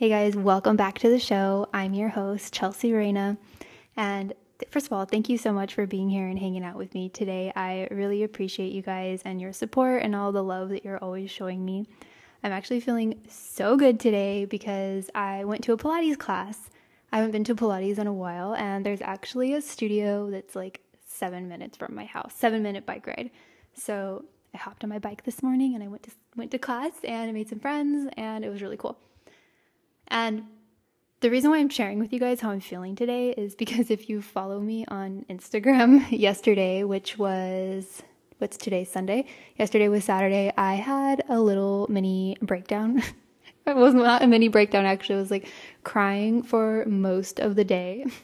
Hey guys, welcome back to the show. I'm your host, Chelsea Reyna. And first of all, thank you so much for being here and hanging out with me today. I really appreciate you guys and your support and all the love that you're always showing me. I'm actually feeling so good today because I went to a Pilates class. I haven't been to Pilates in a while, and there's actually a studio that's like seven minutes from my house, seven minute bike ride. So I hopped on my bike this morning and I went to went to class and I made some friends and it was really cool. And the reason why I'm sharing with you guys how I'm feeling today is because if you follow me on Instagram yesterday, which was what's today, Sunday? Yesterday was Saturday, I had a little mini breakdown. it was not a mini breakdown, actually. I was like crying for most of the day.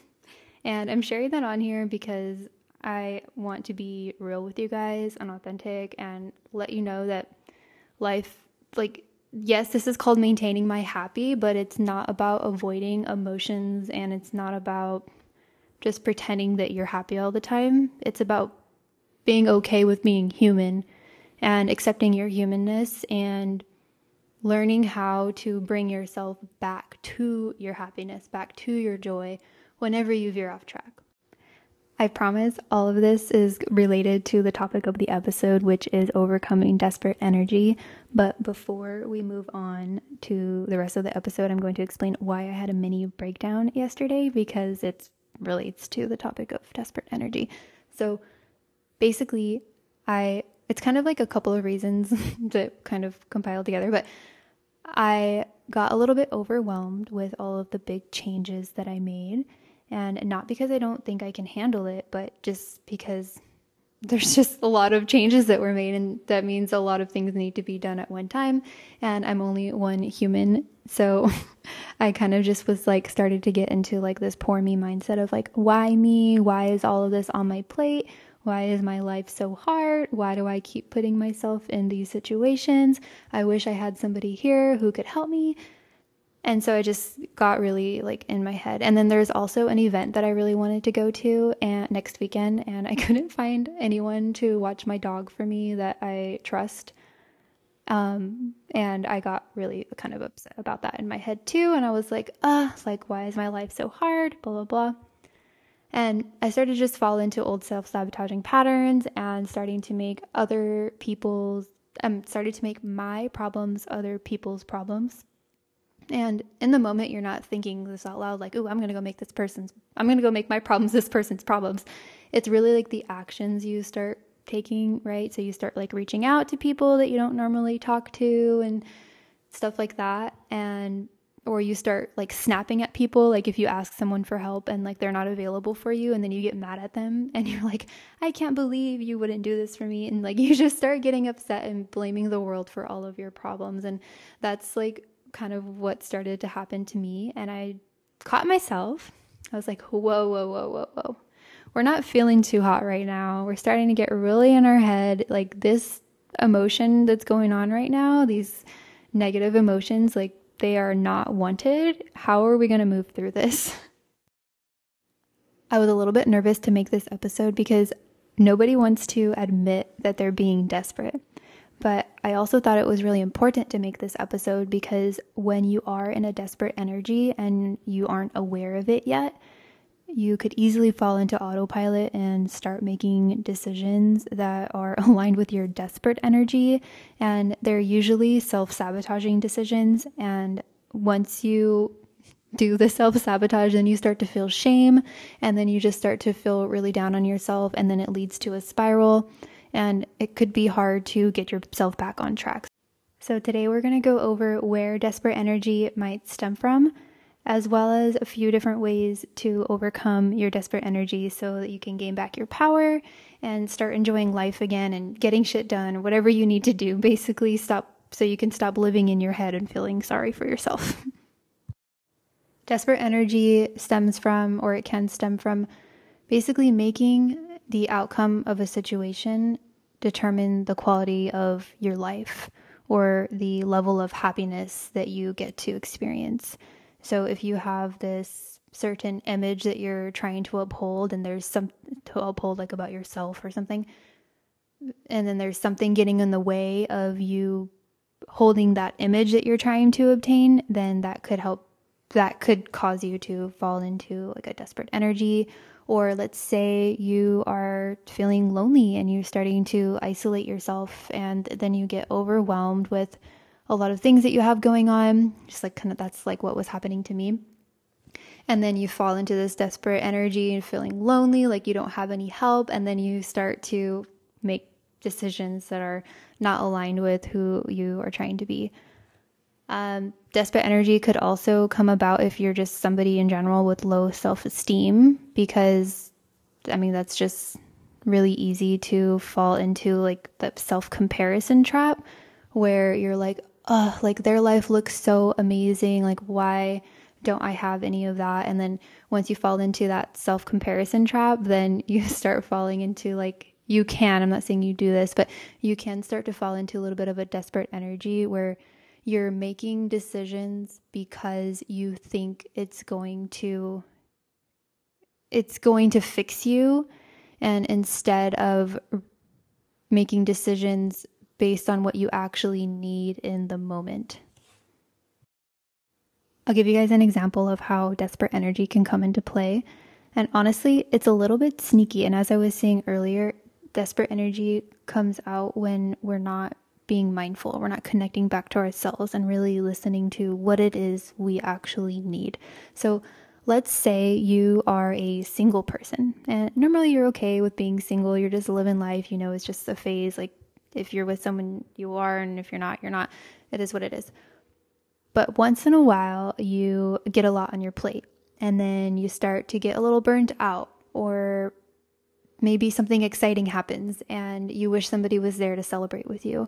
And I'm sharing that on here because I want to be real with you guys and authentic and let you know that life, like, yes, this is called maintaining my happy, but it's not about avoiding emotions and it's not about just pretending that you're happy all the time. It's about being okay with being human and accepting your humanness and learning how to bring yourself back to your happiness, back to your joy whenever you veer off track. I promise all of this is related to the topic of the episode, which is overcoming desperate energy. But before we move on to the rest of the episode, I'm going to explain why I had a mini breakdown yesterday because it relates to the topic of desperate energy. So basically, I it's kind of like a couple of reasons that kind of compiled together, but I got a little bit overwhelmed with all of the big changes that I made and not because I don't think I can handle it, but just because there's just a lot of changes that were made, and that means a lot of things need to be done at one time. And I'm only one human. So I kind of just was like, started to get into like this poor me mindset of like, why me? Why is all of this on my plate? Why is my life so hard? Why do I keep putting myself in these situations? I wish I had somebody here who could help me. And so I just got really like in my head. And then there's also an event that I really wanted to go to and next weekend and I couldn't find anyone to watch my dog for me that I trust. Um, and I got really kind of upset about that in my head too. And I was like, uh, like, why is my life so hard? Blah, blah, blah. And I started to just fall into old self sabotaging patterns and starting to make other people's, um, started to make my problems other people's problems. And in the moment, you're not thinking this out loud, like, oh, I'm going to go make this person's, I'm going to go make my problems this person's problems. It's really like the actions you start taking, right? So you start like reaching out to people that you don't normally talk to and stuff like that. And, or you start like snapping at people, like if you ask someone for help and like they're not available for you, and then you get mad at them and you're like, I can't believe you wouldn't do this for me. And like you just start getting upset and blaming the world for all of your problems. And that's like kind of what started to happen to me. And I caught myself. I was like, whoa, whoa, whoa, whoa, whoa. We're not feeling too hot right now. We're starting to get really in our head. Like this emotion that's going on right now, these negative emotions, like they are not wanted. How are we going to move through this? I was a little bit nervous to make this episode because nobody wants to admit that they're being desperate. But I also thought it was really important to make this episode because when you are in a desperate energy and you aren't aware of it yet, you could easily fall into autopilot and start making decisions that are aligned with your desperate energy. And they're usually self sabotaging decisions. And once you do the self sabotage, then you start to feel shame. And then you just start to feel really down on yourself. And then it leads to a spiral and it could be hard to get yourself back on track. So, today we're going to go over where desperate energy might stem from, as well as a few different ways to overcome your desperate energy so that you can gain back your power and start enjoying life again and getting shit done, whatever you need to do. Basically, stop so you can stop living in your head and feeling sorry for yourself. desperate energy stems from, or it can stem from, basically making the outcome of a situation determine the quality of your life or the level of happiness that you get to experience. So if you have this certain image that you're trying to uphold and there's some to uphold like about yourself or something and then there's something getting in the way of you holding that image that you're trying to obtain, then that could help that could cause you to fall into like a desperate energy or let's say you are feeling lonely and you're starting to isolate yourself, and then you get overwhelmed with a lot of things that you have going on. Just like kind of that's like what was happening to me. And then you fall into this desperate energy and feeling lonely, like you don't have any help. And then you start to make decisions that are not aligned with who you are trying to be. Um, desperate energy could also come about if you're just somebody in general with low self esteem, because I mean, that's just really easy to fall into like the self comparison trap where you're like, oh, like their life looks so amazing. Like, why don't I have any of that? And then once you fall into that self comparison trap, then you start falling into like, you can, I'm not saying you do this, but you can start to fall into a little bit of a desperate energy where you're making decisions because you think it's going to it's going to fix you and instead of making decisions based on what you actually need in the moment. I'll give you guys an example of how desperate energy can come into play. And honestly, it's a little bit sneaky. And as I was saying earlier, desperate energy comes out when we're not being mindful. We're not connecting back to ourselves and really listening to what it is we actually need. So, let's say you are a single person, and normally you're okay with being single. You're just living life, you know, it's just a phase. Like, if you're with someone, you are, and if you're not, you're not. It is what it is. But once in a while, you get a lot on your plate, and then you start to get a little burnt out, or maybe something exciting happens and you wish somebody was there to celebrate with you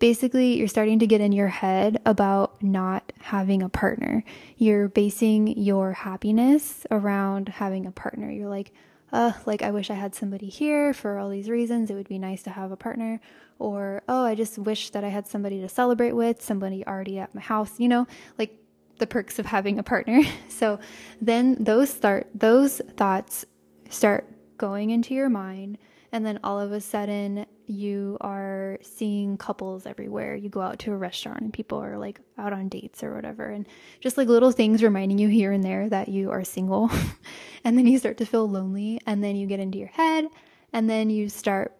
basically you're starting to get in your head about not having a partner. You're basing your happiness around having a partner. You're like, uh, like I wish I had somebody here for all these reasons. It would be nice to have a partner. Or, oh, I just wish that I had somebody to celebrate with, somebody already at my house, you know, like the perks of having a partner. so then those start those thoughts start going into your mind and then all of a sudden you are seeing couples everywhere. You go out to a restaurant and people are like out on dates or whatever. And just like little things reminding you here and there that you are single. and then you start to feel lonely. And then you get into your head. And then you start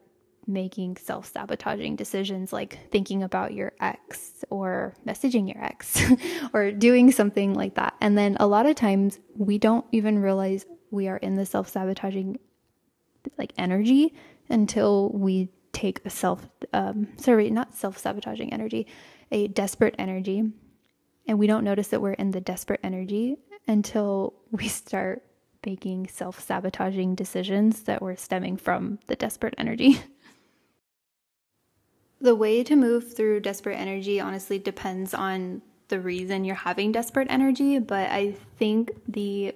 making self sabotaging decisions like thinking about your ex or messaging your ex or doing something like that. And then a lot of times we don't even realize we are in the self sabotaging like energy until we take a self um, sorry not self-sabotaging energy a desperate energy. And we don't notice that we're in the desperate energy until we start making self-sabotaging decisions that were stemming from the desperate energy. The way to move through desperate energy honestly depends on the reason you're having desperate energy but i think the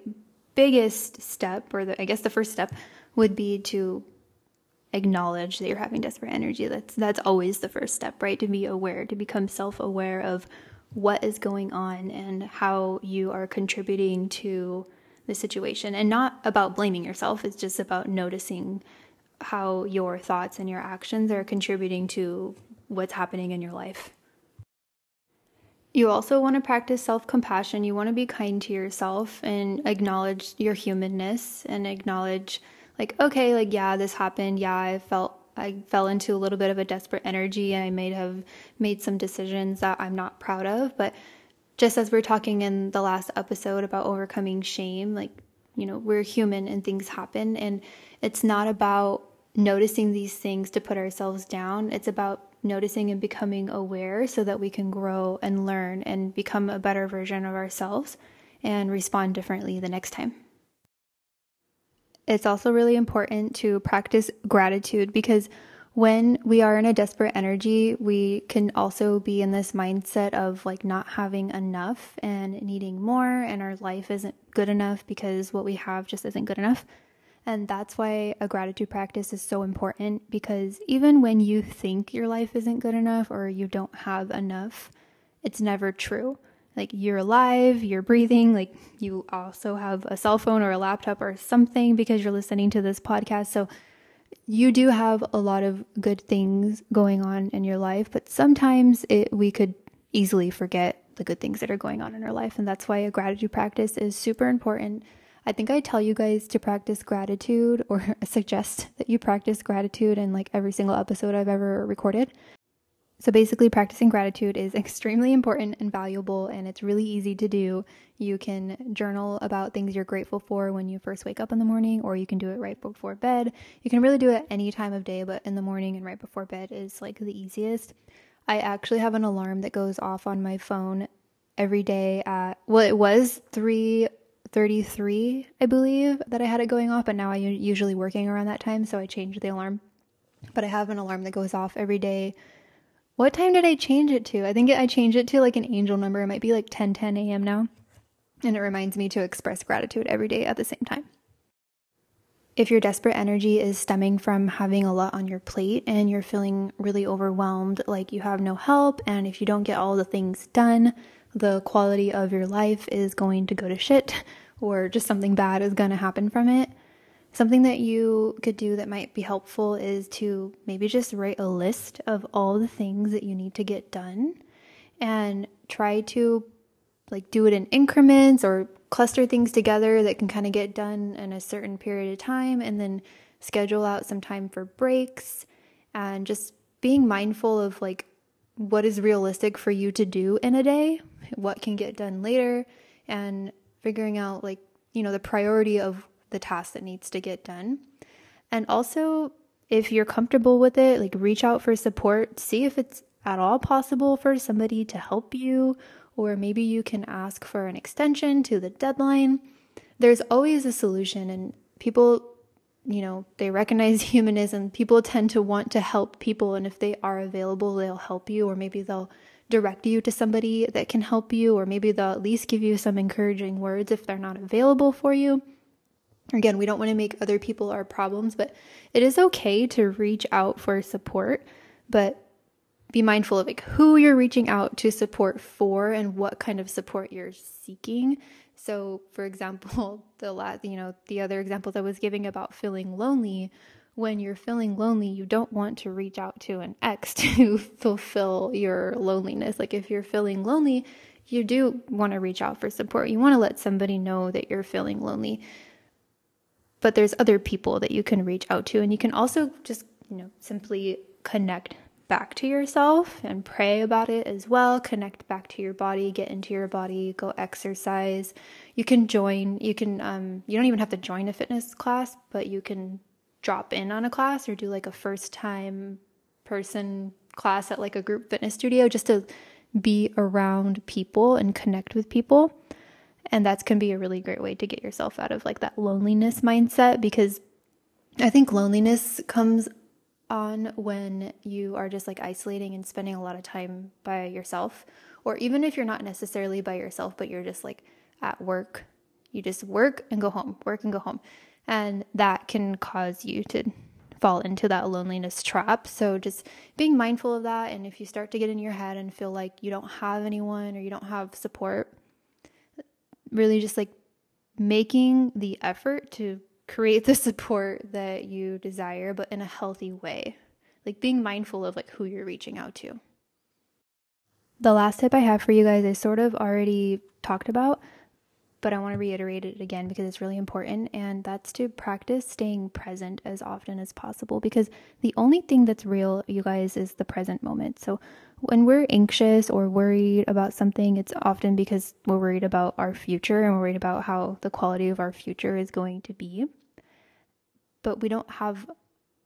biggest step or the, i guess the first step would be to acknowledge that you're having desperate energy. That's that's always the first step, right? To be aware, to become self-aware of what is going on and how you are contributing to the situation and not about blaming yourself. It's just about noticing how your thoughts and your actions are contributing to what's happening in your life. You also want to practice self compassion. You want to be kind to yourself and acknowledge your humanness and acknowledge like okay like yeah this happened. Yeah i felt i fell into a little bit of a desperate energy and i may have made some decisions that i'm not proud of. But just as we are talking in the last episode about overcoming shame like you know we're human and things happen. And it's not about noticing these things to put ourselves down. It's about noticing and becoming aware so that we can grow and learn and become a better version of ourselves and respond differently the next time it's also really important to practice gratitude because when we are in a desperate energy, we can also be in this mindset of like not having enough and needing more, and our life isn't good enough because what we have just isn't good enough. And that's why a gratitude practice is so important because even when you think your life isn't good enough or you don't have enough, it's never true like you're alive, you're breathing, like you also have a cell phone or a laptop or something because you're listening to this podcast. So you do have a lot of good things going on in your life, but sometimes it we could easily forget the good things that are going on in our life. And that's why a gratitude practice is super important. I think I tell you guys to practice gratitude or suggest that you practice gratitude in like every single episode I've ever recorded. So basically, practicing gratitude is extremely important and valuable, and it's really easy to do. You can journal about things you're grateful for when you first wake up in the morning, or you can do it right before bed. You can really do it any time of day, but in the morning and right before bed is like the easiest. I actually have an alarm that goes off on my phone every day at well, it was three 33, I believe, that I had it going off, but now I'm usually working around that time, so I changed the alarm. But I have an alarm that goes off every day. What time did I change it to? I think I changed it to like an angel number. It might be like 10 10 a.m. now. And it reminds me to express gratitude every day at the same time. If your desperate energy is stemming from having a lot on your plate and you're feeling really overwhelmed, like you have no help, and if you don't get all the things done, the quality of your life is going to go to shit or just something bad is going to happen from it. Something that you could do that might be helpful is to maybe just write a list of all the things that you need to get done and try to like do it in increments or cluster things together that can kind of get done in a certain period of time and then schedule out some time for breaks and just being mindful of like what is realistic for you to do in a day, what can get done later and figuring out like, you know, the priority of the task that needs to get done. And also, if you're comfortable with it, like reach out for support, see if it's at all possible for somebody to help you, or maybe you can ask for an extension to the deadline. There's always a solution, and people, you know, they recognize humanism. People tend to want to help people, and if they are available, they'll help you, or maybe they'll direct you to somebody that can help you, or maybe they'll at least give you some encouraging words if they're not available for you. Again, we don't want to make other people our problems, but it is okay to reach out for support, but be mindful of like who you're reaching out to support for and what kind of support you're seeking. So, for example, the last, you know, the other examples I was giving about feeling lonely, when you're feeling lonely, you don't want to reach out to an ex to fulfill your loneliness. Like if you're feeling lonely, you do want to reach out for support. You want to let somebody know that you're feeling lonely. But there's other people that you can reach out to and you can also just, you know, simply connect back to yourself and pray about it as well. Connect back to your body, get into your body, go exercise. You can join, you can um you don't even have to join a fitness class, but you can drop in on a class or do like a first time person class at like a group fitness studio just to be around people and connect with people. And that can be a really great way to get yourself out of like that loneliness mindset because I think loneliness comes on when you are just like isolating and spending a lot of time by yourself. Or even if you're not necessarily by yourself, but you're just like at work, you just work and go home, work and go home. And that can cause you to fall into that loneliness trap. So just being mindful of that. And if you start to get in your head and feel like you don't have anyone or you don't have support, really just like making the effort to create the support that you desire, but in a healthy way. Like being mindful of like who you're reaching out to. The last tip I have for you guys I sort of already talked about, but I want to reiterate it again because it's really important. And that's to practice staying present as often as possible because the only thing that's real, you guys, is the present moment. So when we're anxious or worried about something, it's often because we're worried about our future and we're worried about how the quality of our future is going to be. But we don't have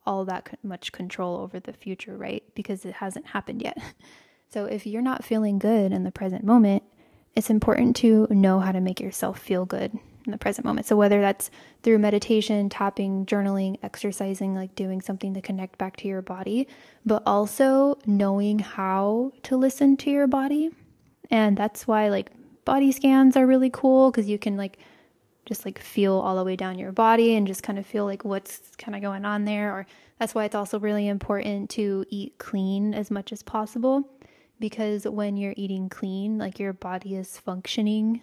all that much control over the future, right? Because it hasn't happened yet. So if you're not feeling good in the present moment, it's important to know how to make yourself feel good in the present moment. So, whether that's through meditation, tapping, journaling, exercising, like doing something to connect back to your body, but also knowing how to listen to your body. And that's why, like, body scans are really cool because you can, like, just like feel all the way down your body and just kind of feel like what's kind of going on there. Or that's why it's also really important to eat clean as much as possible because when you're eating clean, like your body is functioning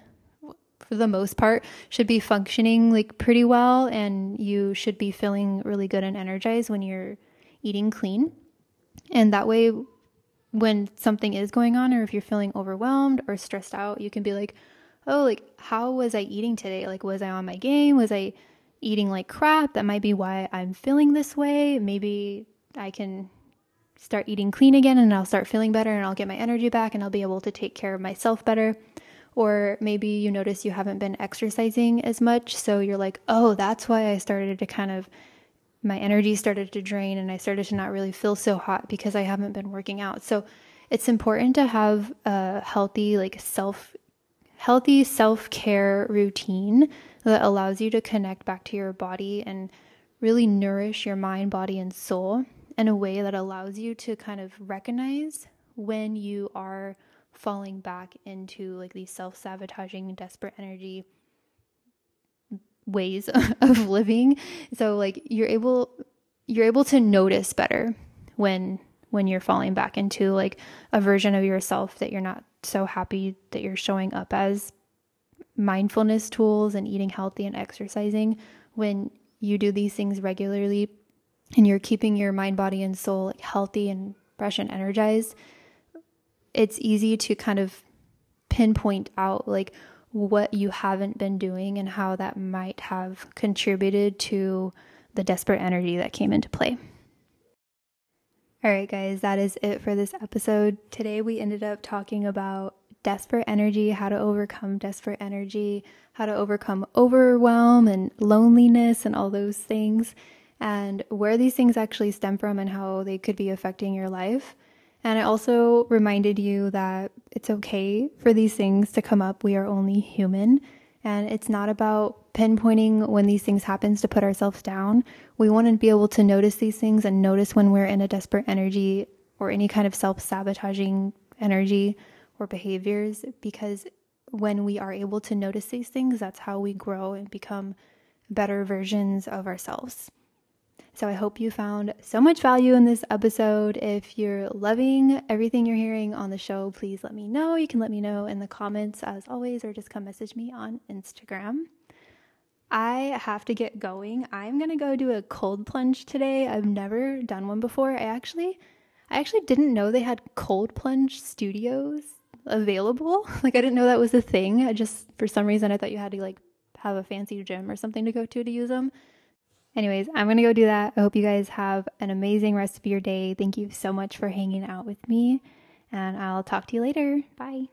for the most part should be functioning like pretty well and you should be feeling really good and energized when you're eating clean. And that way when something is going on or if you're feeling overwhelmed or stressed out, you can be like, "Oh, like how was I eating today? Like was I on my game? Was I eating like crap? That might be why I'm feeling this way. Maybe I can start eating clean again and I'll start feeling better and I'll get my energy back and I'll be able to take care of myself better." Or maybe you notice you haven't been exercising as much, so you're like, "Oh, that's why I started to kind of my energy started to drain and I started to not really feel so hot because I haven't been working out. So it's important to have a healthy, like self healthy self-care routine that allows you to connect back to your body and really nourish your mind, body and soul in a way that allows you to kind of recognize when you are falling back into like these self-sabotaging desperate energy ways of living. So like you're able you're able to notice better when when you're falling back into like a version of yourself that you're not so happy that you're showing up as mindfulness tools and eating healthy and exercising when you do these things regularly and you're keeping your mind body and soul healthy and fresh and energized it's easy to kind of pinpoint out like what you haven't been doing and how that might have contributed to the desperate energy that came into play. All right, guys, that is it for this episode. Today we ended up talking about desperate energy, how to overcome desperate energy, how to overcome overwhelm and loneliness and all those things, and where these things actually stem from and how they could be affecting your life. And I also reminded you that it's okay for these things to come up. We are only human. And it's not about pinpointing when these things happen to put ourselves down. We want to be able to notice these things and notice when we're in a desperate energy or any kind of self sabotaging energy or behaviors because when we are able to notice these things, that's how we grow and become better versions of ourselves. So I hope you found so much value in this episode. If you're loving everything you're hearing on the show, please let me know. You can let me know in the comments as always, or just come message me on Instagram. I have to get going. I'm gonna go do a cold plunge today. I've never done one before. I actually I actually didn't know they had cold plunge studios available. Like I didn't know that was a thing. I just for some reason I thought you had to like have a fancy gym or something to go to to use them. Anyways, I'm going to go do that. I hope you guys have an amazing rest of your day. Thank you so much for hanging out with me, and I'll talk to you later. Bye.